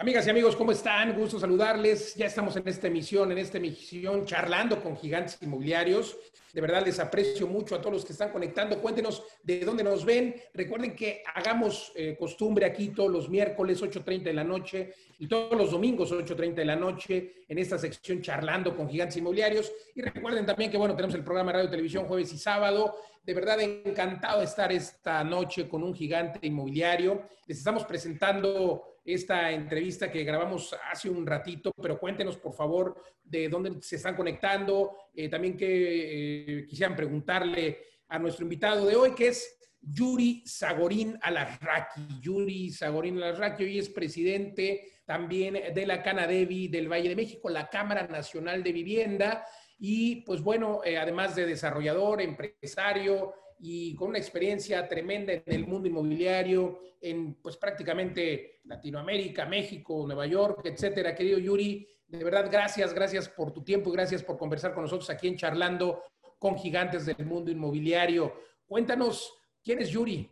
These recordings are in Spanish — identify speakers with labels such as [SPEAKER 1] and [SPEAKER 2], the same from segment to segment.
[SPEAKER 1] Amigas y amigos, ¿cómo están? Gusto saludarles. Ya estamos en esta emisión, en esta emisión, charlando con gigantes inmobiliarios. De verdad les aprecio mucho a todos los que están conectando. Cuéntenos de dónde nos ven. Recuerden que hagamos eh, costumbre aquí todos los miércoles 8.30 de la noche y todos los domingos 8.30 de la noche en esta sección charlando con gigantes inmobiliarios. Y recuerden también que, bueno, tenemos el programa de radio y televisión jueves y sábado. De verdad encantado de estar esta noche con un gigante inmobiliario. Les estamos presentando esta entrevista que grabamos hace un ratito, pero cuéntenos por favor de dónde se están conectando, eh, también que eh, quisieran preguntarle a nuestro invitado de hoy, que es Yuri Sagorín Alarraqui. Yuri Sagorín Alarraqui hoy es presidente también de la Canadevi del Valle de México, la Cámara Nacional de Vivienda, y pues bueno, eh, además de desarrollador, empresario, y con una experiencia tremenda en el mundo inmobiliario, en pues prácticamente Latinoamérica, México, Nueva York, etcétera. Querido Yuri, de verdad, gracias, gracias por tu tiempo y gracias por conversar con nosotros aquí en Charlando con Gigantes del Mundo Inmobiliario. Cuéntanos, ¿quién es Yuri?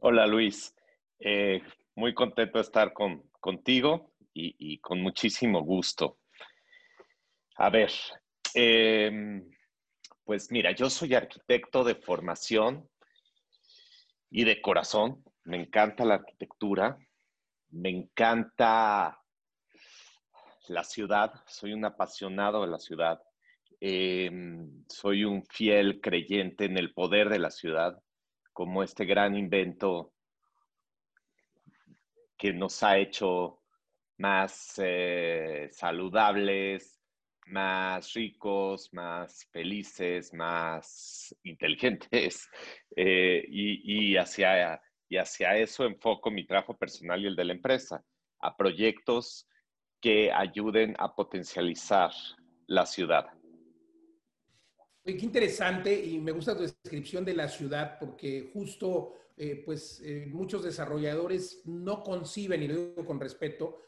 [SPEAKER 2] Hola Luis, eh, muy contento de estar con, contigo y, con muchísimo gusto. A ver, eh, pues mira, yo soy arquitecto de formación y de corazón. Me encanta la arquitectura, me encanta la ciudad, soy un apasionado de la ciudad. Em, soy un fiel creyente en el poder de la ciudad, como este gran invento que nos ha hecho más eh, saludables, más ricos, más felices, más inteligentes. Eh, y, hacia, y hacia eso enfoco mi trabajo personal y el de la empresa, a proyectos que ayuden a potencializar la ciudad.
[SPEAKER 1] Qué interesante y me gusta tu descripción de la ciudad porque justo eh, pues eh, muchos desarrolladores no conciben, y lo digo con respeto,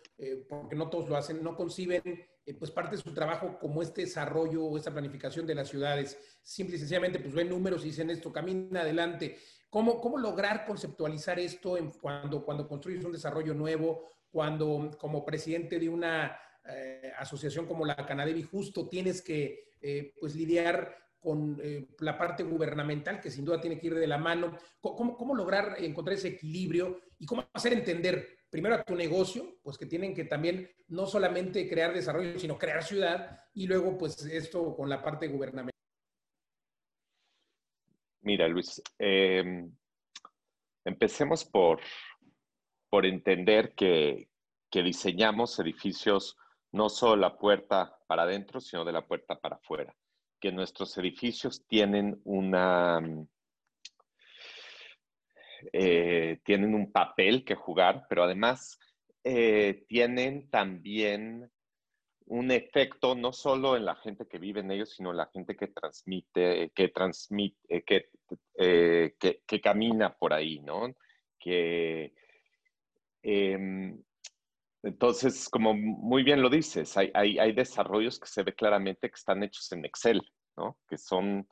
[SPEAKER 1] porque no todos lo hacen, no conciben eh, pues parte de su trabajo como este desarrollo o esta planificación de las ciudades. Simple y sencillamente, pues ven números y dicen esto, camina adelante. ¿Cómo, cómo lograr conceptualizar esto en cuando, cuando construyes un desarrollo nuevo, cuando como presidente de una eh, asociación como la Canadevi justo tienes que eh, pues lidiar con la parte gubernamental, que sin duda tiene que ir de la mano. ¿Cómo, ¿Cómo, lograr encontrar ese equilibrio y cómo hacer entender primero a tu negocio, pues que tienen que también no solamente crear desarrollo, sino crear ciudad y luego pues esto con la parte gubernamental.
[SPEAKER 2] Mira, Luis, em, empecemos por, por entender que, que diseñamos edificios no solo la puerta para adentro, sino de la puerta para afuera. Que nuestros edificios tienen una, eh, tienen un papel que jugar, pero además eh, tienen también un efecto no solo en la gente que vive en ellos, sino en la gente que transmite, que transmite, eh, que, que, camina por ahí, ¿no? Que, em, entonces, como muy bien lo dices, hay, hay, desarrollos que se ve claramente que están hechos en Excel, ¿no? Que son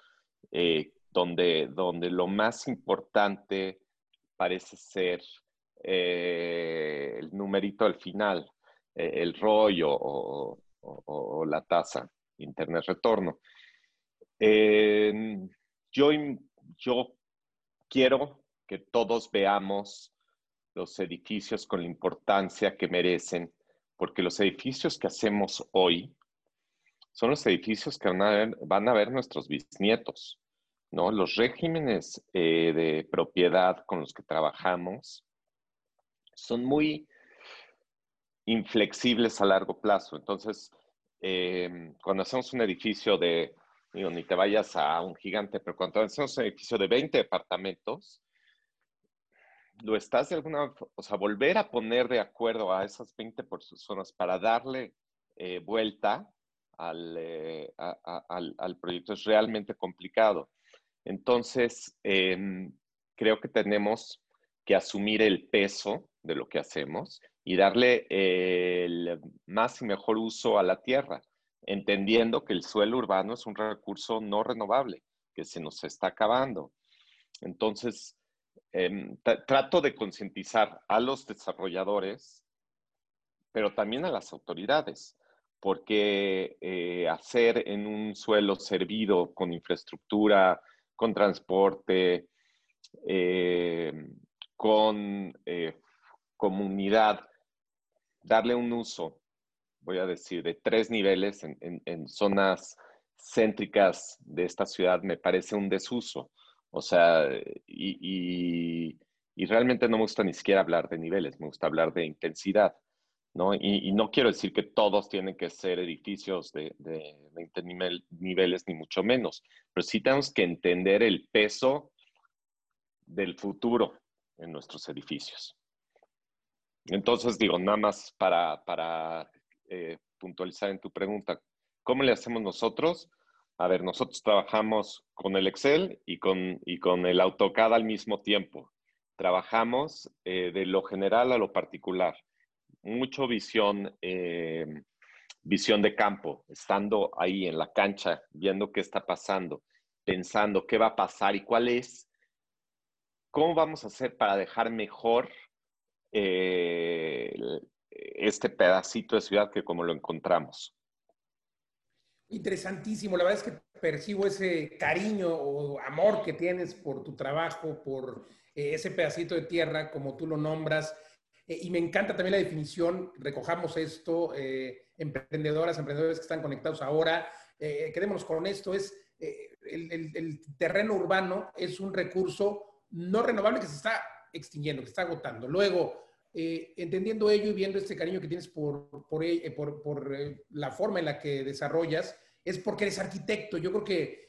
[SPEAKER 2] donde, donde lo más importante parece ser eh, el numerito al final, eh, el rollo o, la tasa internet retorno. yo, yo quiero que todos veamos los edificios con la importancia que merecen, porque los edificios que hacemos hoy son los edificios que van a ver, van a ver nuestros bisnietos. ¿No? Los regímenes eh, de propiedad con los que trabajamos son muy inflexibles a largo plazo. Entonces, em, cuando hacemos un edificio de, digo, ni te vayas a un gigante, pero cuando hacemos un edificio de 20 departamentos, lo estás de alguna, o sea, volver a poner de acuerdo a esas 20 personas para darle eh, vuelta al, eh, al, proyecto es realmente complicado. Entonces, em, creo que tenemos que asumir el peso de lo que hacemos y darle el más y mejor uso a la tierra, entendiendo que el suelo urbano es un recurso no renovable, que se nos está acabando. Entonces, em, trato de concientizar a los desarrolladores pero también a las autoridades, porque eh, hacer en un suelo servido con infraestructura, con transporte, eh, con eh, comunidad, darle un uso, voy a decir, de tres niveles en, zonas céntricas de esta ciudad me parece un desuso. O sea, y, realmente no me gusta ni siquiera hablar de niveles, me gusta hablar de intensidad. Y, no quiero decir que todos tienen que ser edificios de, de 20 niveles, ni mucho menos, pero sí tenemos que entender el peso del futuro en nuestros edificios. Entonces, digo, nada más para, para eh, puntualizar en tu pregunta, ¿cómo le hacemos nosotros? A ver, nosotros trabajamos con el Excel y con, y con el AutoCAD al mismo tiempo. Trabajamos eh, de lo general a lo particular. Mucho visión, eh, visión de campo, estando ahí en la cancha, viendo qué está pasando, pensando qué va a pasar y cuál es, cómo vamos a hacer para dejar mejor eh, este pedacito de ciudad que como lo encontramos.
[SPEAKER 1] Interesantísimo, la verdad es que percibo ese cariño o amor que tienes por tu trabajo, por eh, ese pedacito de tierra, como tú lo nombras. Eh, y me encanta también la definición, recojamos esto, emprendedoras, emprendedores que están conectados ahora, quedémonos con esto, es el, el terreno urbano es un recurso no renovable que se está extinguiendo, que se está agotando. Luego, eh, entendiendo ello y viendo este cariño que tienes por, por, eh, eh, la forma en la que desarrollas, es porque eres arquitecto. Yo creo que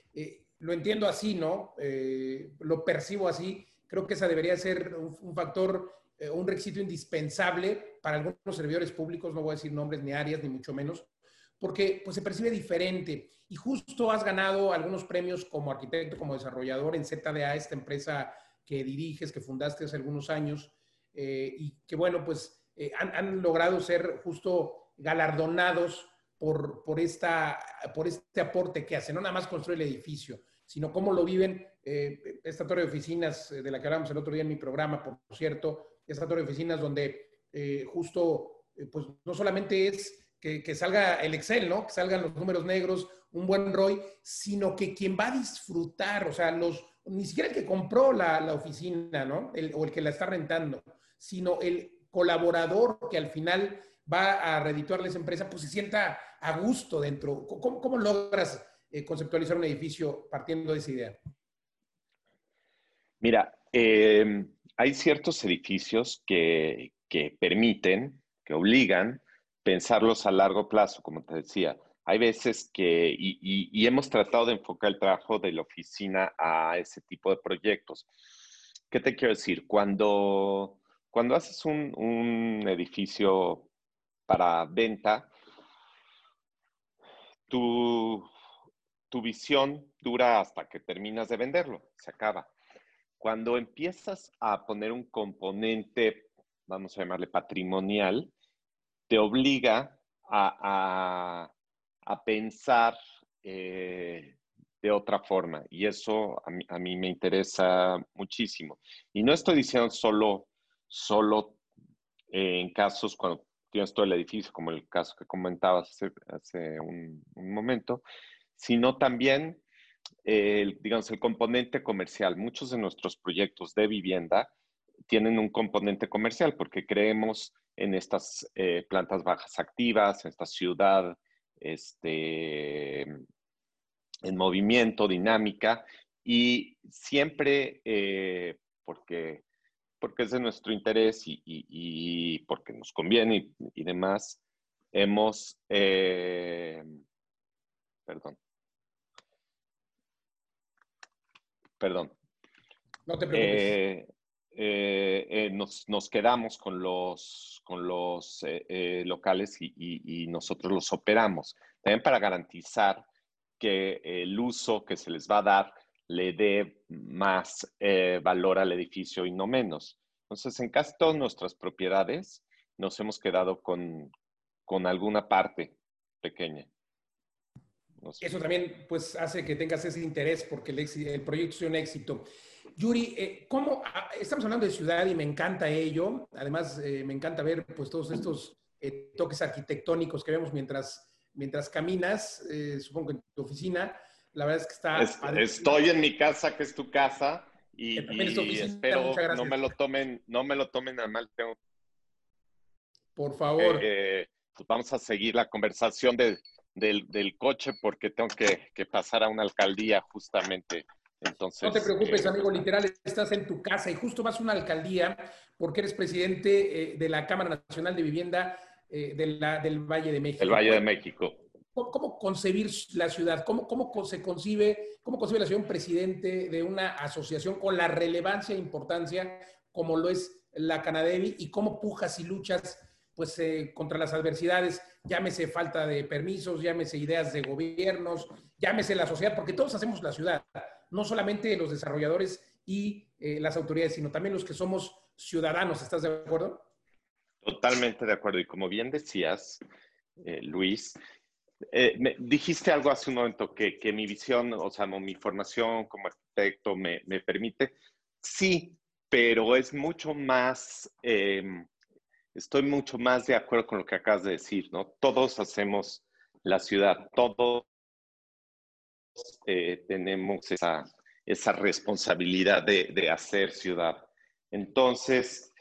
[SPEAKER 1] lo entiendo así, ¿no? lo percibo así. Creo que esa debería ser un, factor, un requisito indispensable para algunos servidores públicos, no voy a decir nombres ni áreas, ni mucho menos, porque pues, se percibe diferente. Y justo has ganado algunos premios como arquitecto, como desarrollador en ZDA, esta empresa que diriges, que fundaste hace algunos años, eh, y que bueno, pues eh, han, logrado ser justo galardonados por, por, esta, por este aporte que hacen, no nada más construir el edificio, sino cómo lo viven. Eh, esta torre de oficinas de la que hablamos el otro día en mi programa, por cierto, esta torre de oficinas donde justo, pues no solamente es que, que, salga el Excel, ¿no? Que salgan los números negros, un buen ROI, sino que quien va a disfrutar, o sea, los, ni siquiera el que compró la, la oficina, ¿no? o el que la está rentando, sino el colaborador que al final va a redituar esa empresa, pues se sienta a gusto dentro. ¿Cómo, logras eh, conceptualizar un edificio partiendo de esa idea?
[SPEAKER 2] Mira, em, hay ciertos edificios que, permiten, que obligan pensarlos a largo plazo, como te decía hay veces que, y, hemos tratado de enfocar el trabajo de la oficina a ese tipo de proyectos. ¿Qué te quiero decir? Cuando, cuando haces un, edificio para venta, tu, tu visión dura hasta que terminas de venderlo, se acaba. Cuando empiezas a poner un componente, vamos a llamarle patrimonial, te obliga a a pensar eh, de otra forma. Y eso a mí, me interesa muchísimo. Y no estoy diciendo solo, solo en casos cuando tienes todo el edificio, como el caso que comentabas hace, un, momento, sino también, digamos, el componente comercial. Muchos de nuestros proyectos de vivienda tienen un componente comercial porque creemos en estas eh, plantas bajas activas, en esta ciudad este, en movimiento, dinámica, y siempre, eh, porque, porque es de nuestro interés y, porque nos conviene y, demás, hemos, eh, perdón, perdón.
[SPEAKER 1] No te preocupes.
[SPEAKER 2] Eh, nos, nos, quedamos con los, con los eh, eh, locales y, nosotros los operamos. También para garantizar que el uso que se les va a dar le dé más eh, valor al edificio y no menos. Entonces, en casi todas nuestras propiedades nos hemos quedado con, con alguna parte pequeña.
[SPEAKER 1] Eso también pues hace que tengas ese interés porque el, el proyecto sea un éxito. Yuri, eh, ¿cómo? Ah, estamos hablando de ciudad y me encanta ello. Además, eh, me encanta ver pues todos estos eh, toques arquitectónicos que vemos mientras, mientras caminas, supongo que en tu oficina. La verdad es que está...
[SPEAKER 2] estoy en mi casa, que es tu casa, y, espero no me lo tomen, no me lo tomen a mal. Tengo...
[SPEAKER 1] Por favor.
[SPEAKER 2] Pues vamos a seguir la conversación del, del, coche porque tengo que, que pasar a una alcaldía justamente entonces,
[SPEAKER 1] no te preocupes, eh, amigo, literal, estás en tu casa y justo vas a una alcaldía porque eres presidente eh, de la Cámara Nacional de Vivienda eh, del Valle de México.
[SPEAKER 2] El Valle de México.
[SPEAKER 1] ¿Cómo, concebir la ciudad? ¿Cómo, ¿Cómo, se concibe, cómo concibe la ciudad un presidente de una asociación con la relevancia e importancia como lo es la Canadevi y cómo pujas y luchas pues, contra las adversidades? Llámese falta de permisos, llámese ideas de gobiernos, llámese la sociedad, porque todos hacemos la ciudad no solamente los desarrolladores y eh, las autoridades, sino también los que somos ciudadanos. ¿Estás de acuerdo?
[SPEAKER 2] Totalmente de acuerdo. Y como bien decías, eh, Luis, eh, dijiste algo hace un momento que, mi visión, o sea, mi formación como arquitecto me, me permite. Sí, pero es mucho más, em, estoy mucho más de acuerdo con lo que acabas de decir, ¿no? Todos hacemos la ciudad, todos eh, tenemos esa, esa responsabilidad de, de, hacer ciudad. Entonces,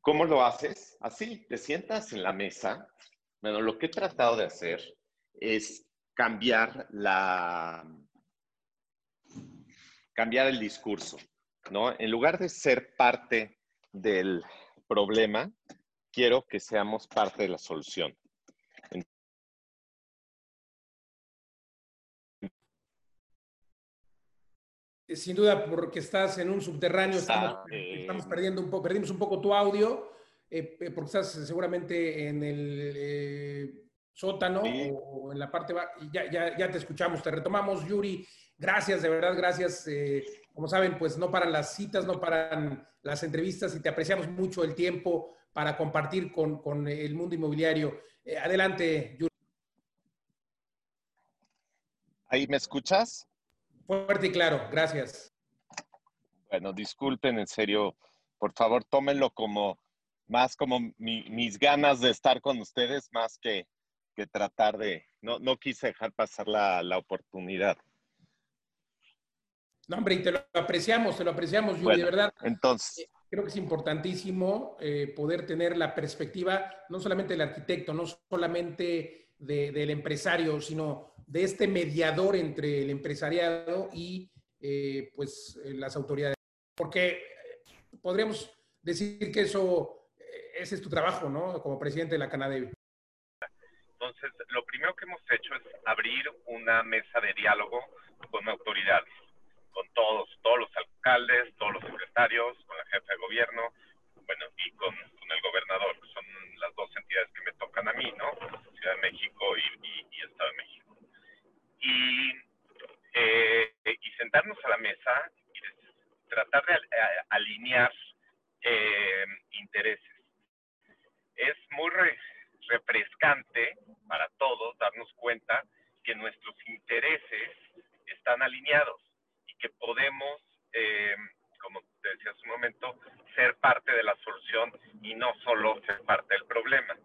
[SPEAKER 2] ¿cómo lo haces? Así, te sientas en la mesa. Bueno, lo que he tratado de hacer es cambiar la cambiar el discurso, ¿no? En lugar de ser parte del problema, quiero que seamos parte de la solución.
[SPEAKER 1] Eh, sin duda porque estás en un subterráneo, estamos, eh, perdiendo un poco, perdimos un poco tu audio, eh, porque estás seguramente en el sótano o en la parte ya, ya, ya, te escuchamos, te retomamos, Yuri, gracias, de verdad, gracias. como saben, pues no paran las citas, no paran las entrevistas y te apreciamos mucho el tiempo para compartir con, con el mundo inmobiliario. adelante, Yuri.
[SPEAKER 2] ¿Ahí me escuchas?
[SPEAKER 1] Fuerte y claro, gracias.
[SPEAKER 2] Bueno, disculpen, en serio, por favor, tómenlo como más como mis ganas de estar con ustedes, más que, que tratar de, no, no quise dejar pasar la, la, oportunidad.
[SPEAKER 1] No, hombre, y te lo apreciamos, te lo apreciamos, Yuri, de verdad.
[SPEAKER 2] Entonces.
[SPEAKER 1] Eh, creo que es importantísimo eh, poder tener la perspectiva, no solamente del arquitecto, no solamente del empresario, sino de este mediador entre el empresariado y eh, pues eh, las autoridades. Porque eh, podríamos decir que eso, ese es tu trabajo, ¿no? Como presidente de la Canadevi.
[SPEAKER 2] Entonces, lo primero que hemos hecho es abrir una mesa de diálogo con autoridades, con todos, todos los alcaldes, todos los secretarios, con la jefa de gobierno, bueno, y con, el gobernador, que son las dos entidades que me tocan a mí, ¿no? Ciudad de México y Estado de México y, eh, y sentarnos a la mesa y tratar de alinear eh, intereses. Es muy refrescante para todos darnos cuenta que nuestros intereses están alineados que podemos, eh, como te decía hace un momento, ser parte de la solución y no solo ser parte del problema,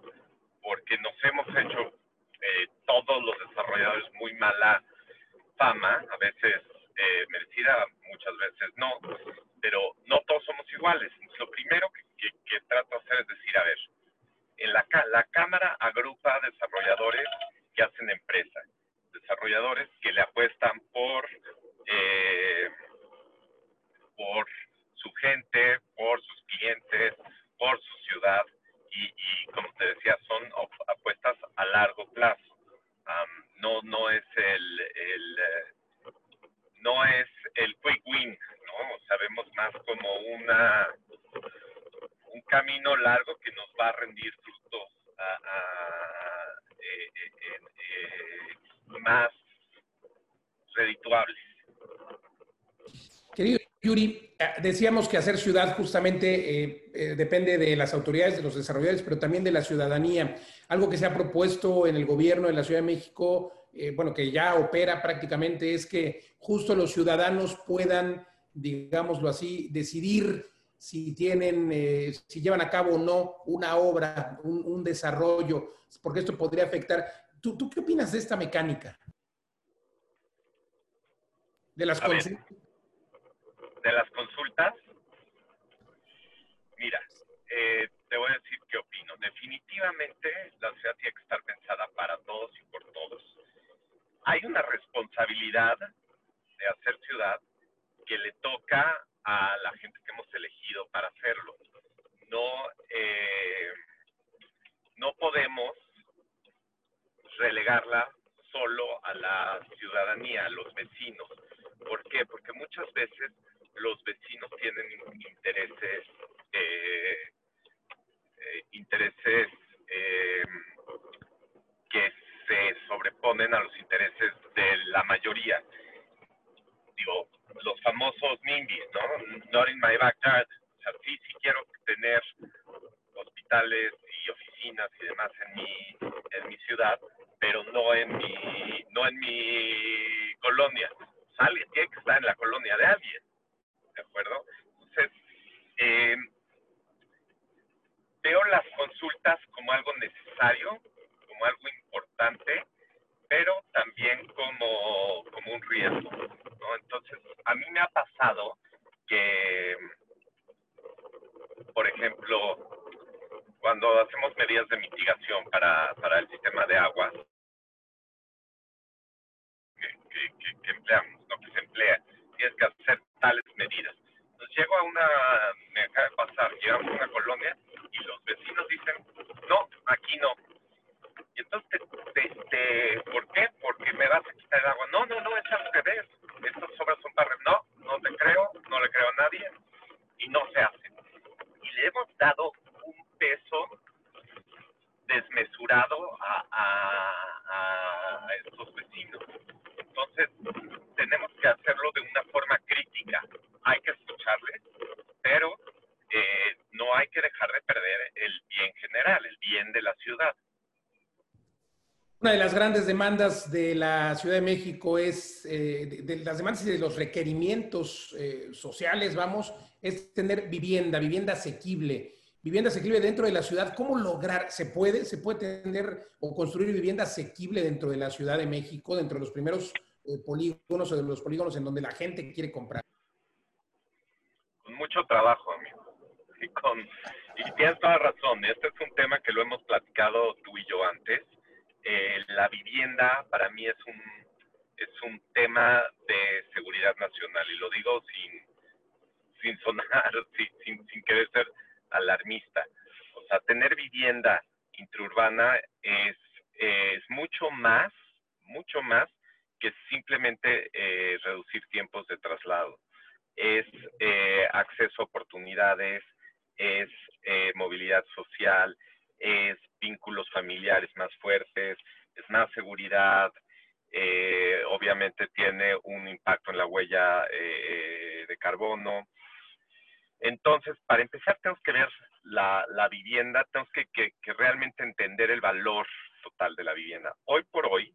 [SPEAKER 2] porque nos hemos hecho eh, todos los desarrolladores muy mala fama, a veces eh, merecida, muchas veces no, pero no todos somos iguales. lo primero que, que, trato de hacer es decir, a ver, en la, la Cámara agrupa desarrolladores que hacen empresa, desarrolladores que le apuestan por, eh, por su gente, por sus clientes, por su ciudad, y, como te decía, son apuestas a largo plazo. no, no es el, eh, no es el quick win, ¿no? Sabemos más como una un camino largo que nos va a rendir frutos eh, eh, más redituables.
[SPEAKER 1] Querido Yuri, eh, decíamos que hacer ciudad justamente eh, eh, depende de las autoridades, de los desarrolladores, pero también de la ciudadanía. Algo que se ha propuesto en el gobierno de la Ciudad de México, bueno, que ya opera prácticamente, es que justo los ciudadanos puedan, digámoslo así, decidir si tienen, eh, si llevan a cabo o no una obra, un, desarrollo, porque esto podría afectar. ¿Tú, ¿Tú, qué opinas de esta mecánica?
[SPEAKER 2] De las, consultas. De las consultas. Mira, eh, te voy a decir qué opino. Definitivamente la ciudad tiene que estar pensada para todos y por todos. Hay una responsabilidad de hacer ciudad que le toca a la gente que hemos elegido para hacerlo. No, eh, no podemos relegarla solo a la ciudadanía, a los vecinos. ¿Por qué? Porque muchas veces los vecinos tienen intereses, eh, eh, intereses que se sobreponen a los intereses de la mayoría. Digo, los famosos NIMBYs, ¿no? Not in my backyard. O sea, sí, sí quiero tener hospitales y oficinas y demás en mi, en mi ciudad, pero no en mi, no en mi colonia. alguien tiene que estar en la colonia de alguien, ¿de acuerdo? Entonces, eh, veo las consultas como algo necesario, como algo importante, pero también como, como un riesgo. ¿no? Entonces, a mí me ha pasado que, por ejemplo, cuando hacemos medidas de mitigación para, para el sistema de agua, que, empleamos, lo que se emplea, tienes que hacer tales medidas. Entonces llego a una, me acaba de pasar, llegamos a una colonia y los vecinos dicen, no, aquí no, y entonces, ¿por qué? Porque me vas a quitar el agua. No, no, no, es al revés. Estas obras son para... No, no te creo, no le creo a nadie y no se hace. Y le hemos dado un peso desmesurado a, a, a estos vecinos. Entonces, tenemos que hacerlo de una forma crítica. Hay que escucharles, pero eh, no hay que dejar de perder el bien general, el bien de la ciudad.
[SPEAKER 1] Una de las grandes demandas de la Ciudad de México es, eh, de, las demandas y de los requerimientos eh, sociales, vamos, es tener vivienda, vivienda asequible. Vivienda asequible dentro de la ciudad, ¿cómo lograr? ¿Se puede? ¿Se puede tener o construir vivienda asequible dentro de la Ciudad de México, dentro de los primeros eh, polígonos o de los polígonos en donde la gente quiere comprar?
[SPEAKER 2] Con mucho trabajo, amigo. Y, con, y tienes toda razón, este es un tema que lo hemos platicado tú y yo antes eh, la vivienda para mí es un, es un tema de seguridad nacional y lo digo sin, sin sonar, sin, sin, querer ser alarmista. O sea, tener vivienda intraurbana es, es mucho más, mucho más que simplemente eh, reducir tiempos de traslado. Es eh, acceso a oportunidades, es movilidad social, es vínculos familiares más fuertes, es más seguridad, eh, obviamente tiene un impacto en la huella eh, de carbono. Entonces, para empezar, tenemos que ver la, vivienda, tenemos que, realmente entender el valor total de la vivienda. Hoy por hoy,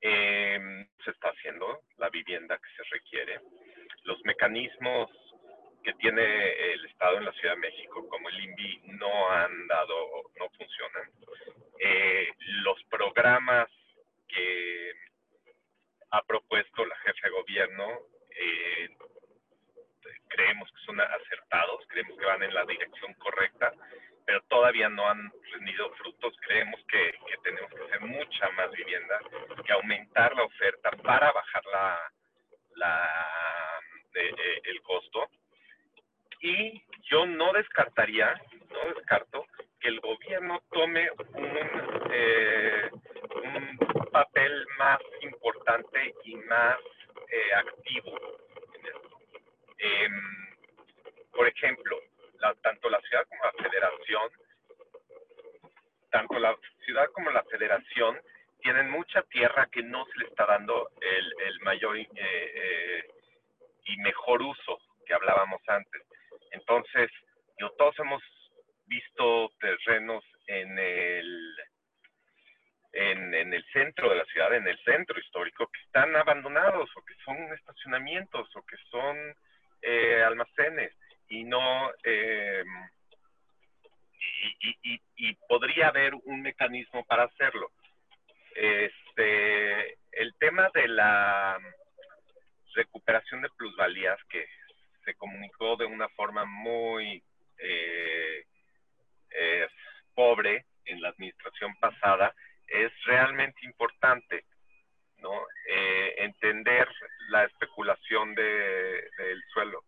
[SPEAKER 2] eh, se está haciendo la vivienda que se requiere. Los mecanismos que tiene el Estado en la Ciudad de México, como el INVI, no han dado, no funcionan. Eh, los programas que ha propuesto la jefe de gobierno eh, creemos que son acertados, creemos que van en la dirección correcta, pero todavía no han rendido frutos. Creemos que, tenemos que hacer mucha más vivienda, que aumentar la oferta para bajar la eh, el costo y yo no descartaría, no descarto que el gobierno tome un, eh, un papel más importante y más eh, activo. Em, por ejemplo, tanto la ciudad como la federación, tanto la ciudad como la federación tienen mucha tierra que no se le está dando el, el mayor eh, y mejor uso que hablábamos antes. Entonces, yo, todos hemos visto terrenos en el, en, el centro de la ciudad, en el centro histórico, que están abandonados o que son estacionamientos o que son eh, almacenes. y no... Eh, y, y, podría haber un mecanismo para hacerlo. Este, el tema de la recuperación de plusvalías que se comunicó de una forma muy eh, eh, pobre en la administración pasada es realmente importante, ¿no? Eh, entender la especulación de, del suelo.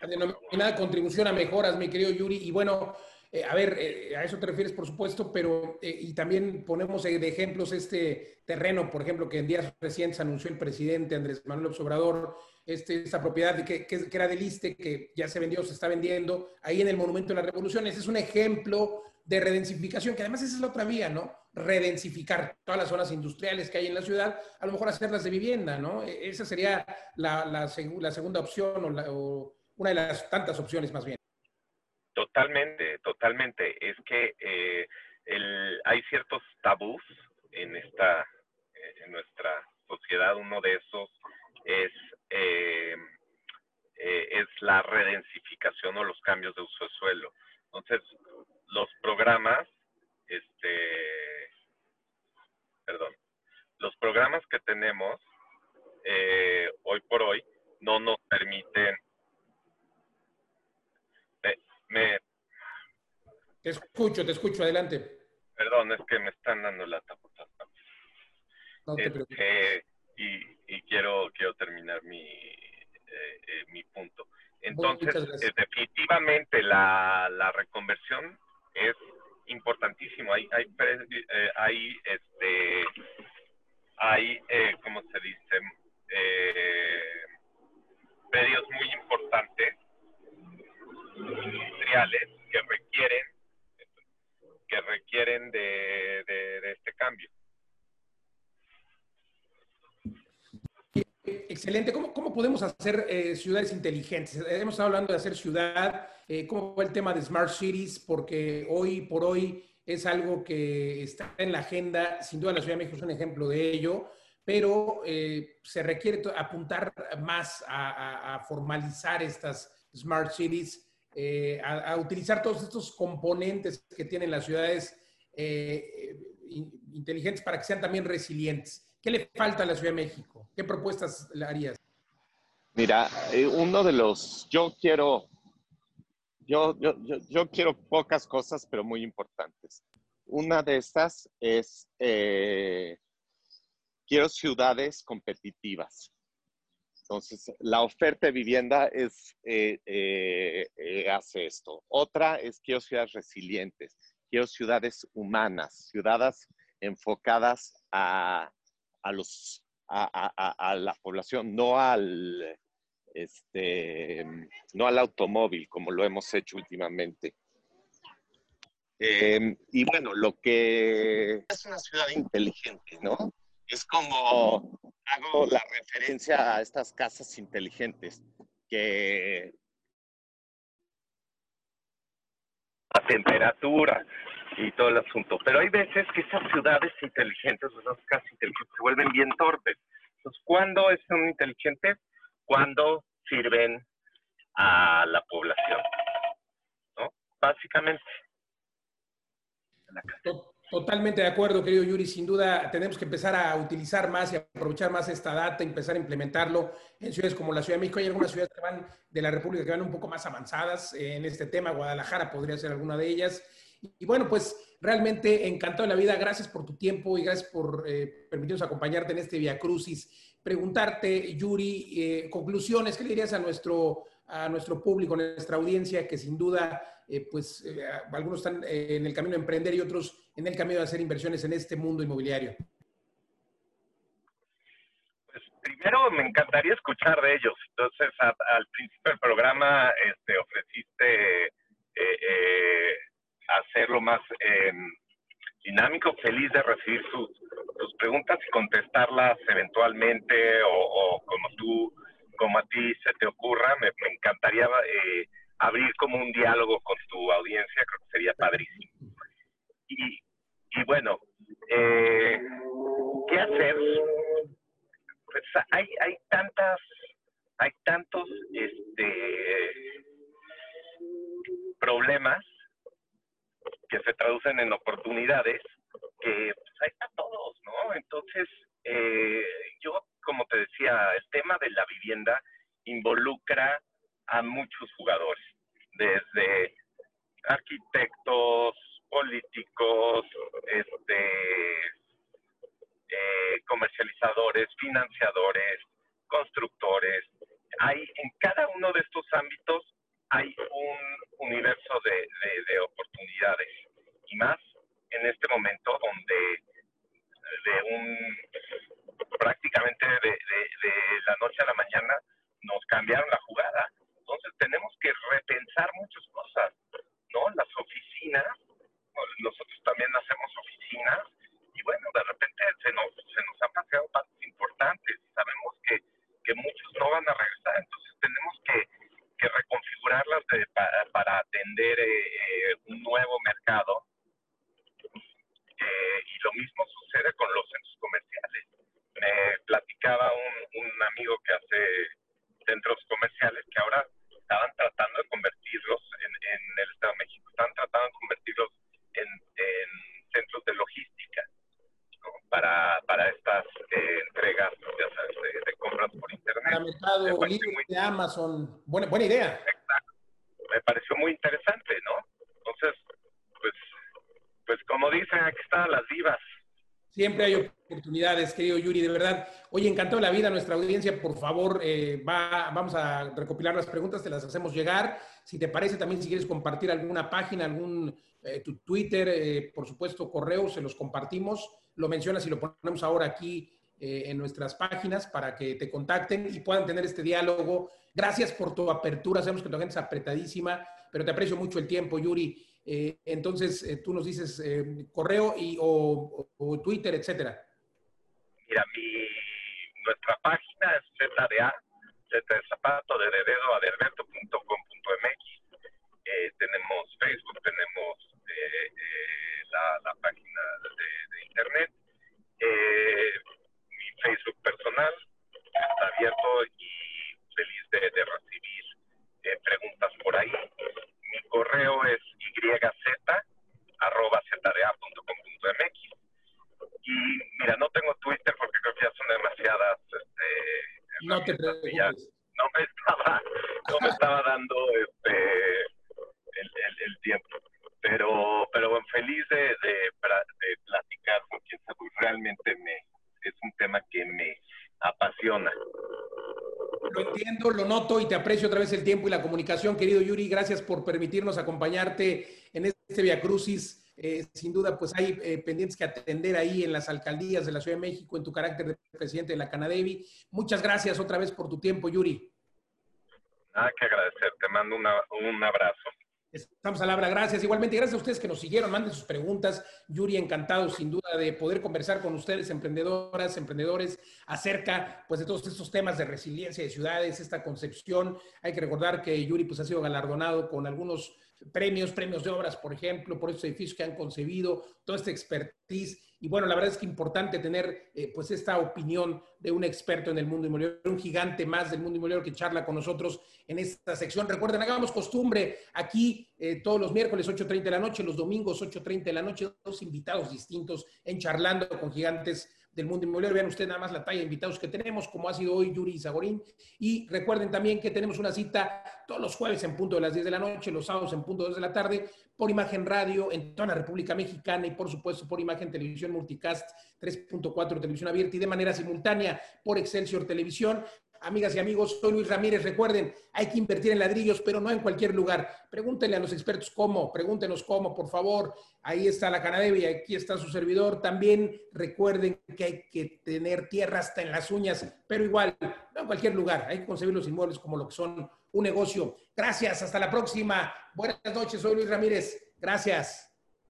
[SPEAKER 1] Denominada contribución a mejoras, mi querido Yuri. Y bueno, eh, a ver, eh, a eso te refieres, por supuesto, pero eh, y también ponemos de ejemplos este terreno, por ejemplo, que en días recientes anunció el presidente Andrés Manuel Obrador, este, esta propiedad que, era del ISTE, que ya se vendió, se está vendiendo, ahí en el Monumento de la Revolución. Ese es un ejemplo de redensificación, que además esa es la otra vía, ¿no? Redensificar todas las zonas industriales que hay en la ciudad, a lo mejor hacerlas de vivienda, ¿no? E, esa sería la, la, segunda opción o, o, una de las tantas opciones más bien.
[SPEAKER 2] Totalmente, totalmente. Es que eh, hay ciertos tabús en esta, en nuestra sociedad. Uno de esos es eh, eh, es la redensificación o los cambios de uso de suelo. Entonces, los programas, este, perdón, los programas que tenemos eh, hoy por hoy no nos permiten me,
[SPEAKER 1] te escucho, te escucho, adelante.
[SPEAKER 2] Perdón, es que me están dando la taputa. No este, y, y, quiero, quiero terminar mi, eh, eh, mi punto. Entonces, eh, definitivamente la, la reconversión es importantísimo. Hay, hay, eh, hay este, hay, eh, ¿cómo se dice? Eh, medios muy importantes industriales que requieren que requieren de, de este cambio.
[SPEAKER 1] Excelente. ¿Cómo, podemos hacer eh, ciudades inteligentes? Hemos estado hablando de hacer ciudad. Eh, ¿Cómo fue el tema de Smart Cities? Porque hoy por hoy es algo que está en la agenda. Sin duda la Ciudad de México es un ejemplo de ello, pero eh, se requiere apuntar más a, formalizar estas Smart Cities, a, a, utilizar todos estos componentes que tienen las ciudades inteligentes para que sean también resilientes. ¿Qué le falta a la Ciudad de México? ¿Qué propuestas le harías?
[SPEAKER 3] Mira, eh, uno de los, yo quiero, yo, yo, yo, quiero pocas cosas, pero muy importantes. Una de estas es, eh, quiero ciudades competitivas. Entonces, la oferta de vivienda es, eh, hace esto. Otra es quiero ciudades resilientes, quiero ciudades humanas, ciudades enfocadas a, a los a, la población, no al este no al automóvil como lo hemos hecho últimamente. Em, y bueno, lo que es una ciudad inteligente, ¿no? Es como hago la referencia a estas casas inteligentes que
[SPEAKER 2] a temperatura, y todo el asunto. Pero hay veces que esas ciudades inteligentes, esas casas inteligentes, se vuelven bien torpes. Entonces, ¿cuándo son inteligentes? Cuando sirven a la población. ¿No? Básicamente.
[SPEAKER 1] Totalmente de acuerdo, querido Yuri. Sin duda, tenemos que empezar a utilizar más y aprovechar más esta data, empezar a implementarlo en ciudades como la Ciudad de México. Hay algunas ciudades que van de la República que van un poco más avanzadas en este tema. Guadalajara podría ser alguna de ellas. Y bueno, pues realmente encantado de la vida. Gracias por tu tiempo y gracias por eh, permitirnos acompañarte en este Via Crucis. Preguntarte, Yuri, eh, conclusiones, ¿qué dirías a nuestro, a nuestro público, a nuestra audiencia, que sin duda, eh, pues algunos están en el camino de emprender y otros en el camino de hacer inversiones en este mundo inmobiliario?
[SPEAKER 2] Pues primero me encantaría escuchar de ellos. Entonces, al principio del programa este, ofreciste hacerlo más eh, dinámico, feliz de recibir sus, sus preguntas y contestarlas eventualmente o, como tú, como a ti se te ocurra. Me, encantaría eh, abrir como un diálogo con tu audiencia, creo que sería padrísimo. Y, y bueno, eh, ¿qué hacer? Pues hay, hay tantas, hay tantos este, problemas en oportunidades, que pues, ahí está todos, ¿no? Entonces, eh, yo, como te decía, el tema de la vivienda involucra a muchos jugadores, desde arquitectos, políticos, este, eh, comercializadores, financiadores,
[SPEAKER 1] Hamilton Amazon. Buena, buena idea.
[SPEAKER 2] Exacto. Me pareció muy interesante, ¿no? Entonces, pues, pues como dicen, aquí están las divas.
[SPEAKER 1] Siempre hay oportunidades, querido Yuri, de verdad. Oye, encantó la vida nuestra audiencia. Por favor, eh, va, vamos a recopilar las preguntas, te las hacemos llegar. Si te parece, también si quieres compartir alguna página, algún eh, tu Twitter, eh, por supuesto, correo, se los compartimos. Lo mencionas y lo ponemos ahora aquí en nuestras páginas para que te contacten y puedan tener este diálogo. Gracias por tu apertura. Sabemos que tu gente es apretadísima, pero te aprecio mucho el tiempo, Yuri. entonces, tú nos dices correo y, o, Twitter, etcétera.
[SPEAKER 2] Mira, mi, nuestra página es ZDA, Z de zapato, de dedo, aderberto.com.mx. Eh, tenemos Facebook, tenemos eh, eh, la, página de, internet. Eh, Facebook personal está abierto y feliz de, de recibir eh, preguntas por ahí. Mi correo es yz arroba zda.com.mx y mira, no tengo Twitter porque creo que ya son demasiadas. Este,
[SPEAKER 1] no te preocupes.
[SPEAKER 2] no me estaba, no me estaba dando este, el, el, el tiempo. Pero, pero bueno, feliz de, de, de platicar con quien realmente me, es un tema que me apasiona.
[SPEAKER 1] Lo lo noto y te aprecio otra vez el tiempo y la comunicación, querido Yuri. Gracias por permitirnos acompañarte en este Via Crucis eh, sin duda, pues hay eh, pendientes que atender ahí en las alcaldías de la Ciudad de México en tu carácter de presidente de la Canadevi. Muchas gracias otra vez por tu tiempo, Yuri.
[SPEAKER 2] Nada que agradecer, te mando un abrazo.
[SPEAKER 1] Estamos a la gracias. Igualmente, gracias a ustedes que nos siguieron, manden sus preguntas. Yuri, encantado sin duda de poder conversar con ustedes, emprendedoras, emprendedores, acerca pues de todos estos temas de resiliencia de ciudades, esta concepción. Hay que recordar que Yuri pues ha sido galardonado con algunos premios, premios de obras, por ejemplo, por estos edificios que han concebido, toda esta expertise. Y bueno, la verdad es que importante tener eh, pues esta opinión de un experto en el mundo inmobiliario, un gigante más del mundo inmobiliario que charla con nosotros en esta sección. Recuerden, hagamos costumbre aquí eh, todos los miércoles 8.30 de la noche, los domingos 8.30 de la noche, dos invitados distintos en charlando con gigantes del mundo inmobiliario. Vean ustedes nada más la talla de invitados que tenemos, como ha sido hoy Yuri Zagorín. Y recuerden también que tenemos una cita todos los jueves en punto de las 10 de la noche, los sábados en punto de 2 de la tarde, por Imagen Radio en toda la República Mexicana y por supuesto por Imagen Televisión Multicast 3.4 Televisión Abierta y de manera simultánea por Excelsior Televisión. Amigas y amigos, soy Luis Ramírez. Recuerden, hay que invertir en ladrillos, pero no en cualquier lugar. Pregúntenle a los expertos cómo, pregúntenos cómo, por favor. Ahí está la Canadevi, aquí está su servidor. También recuerden que hay que tener tierra hasta en las uñas, pero igual, no en cualquier lugar. Hay que concebir los inmuebles como lo que son un negocio. Gracias, hasta la próxima. Buenas noches, soy Luis Ramírez. Gracias.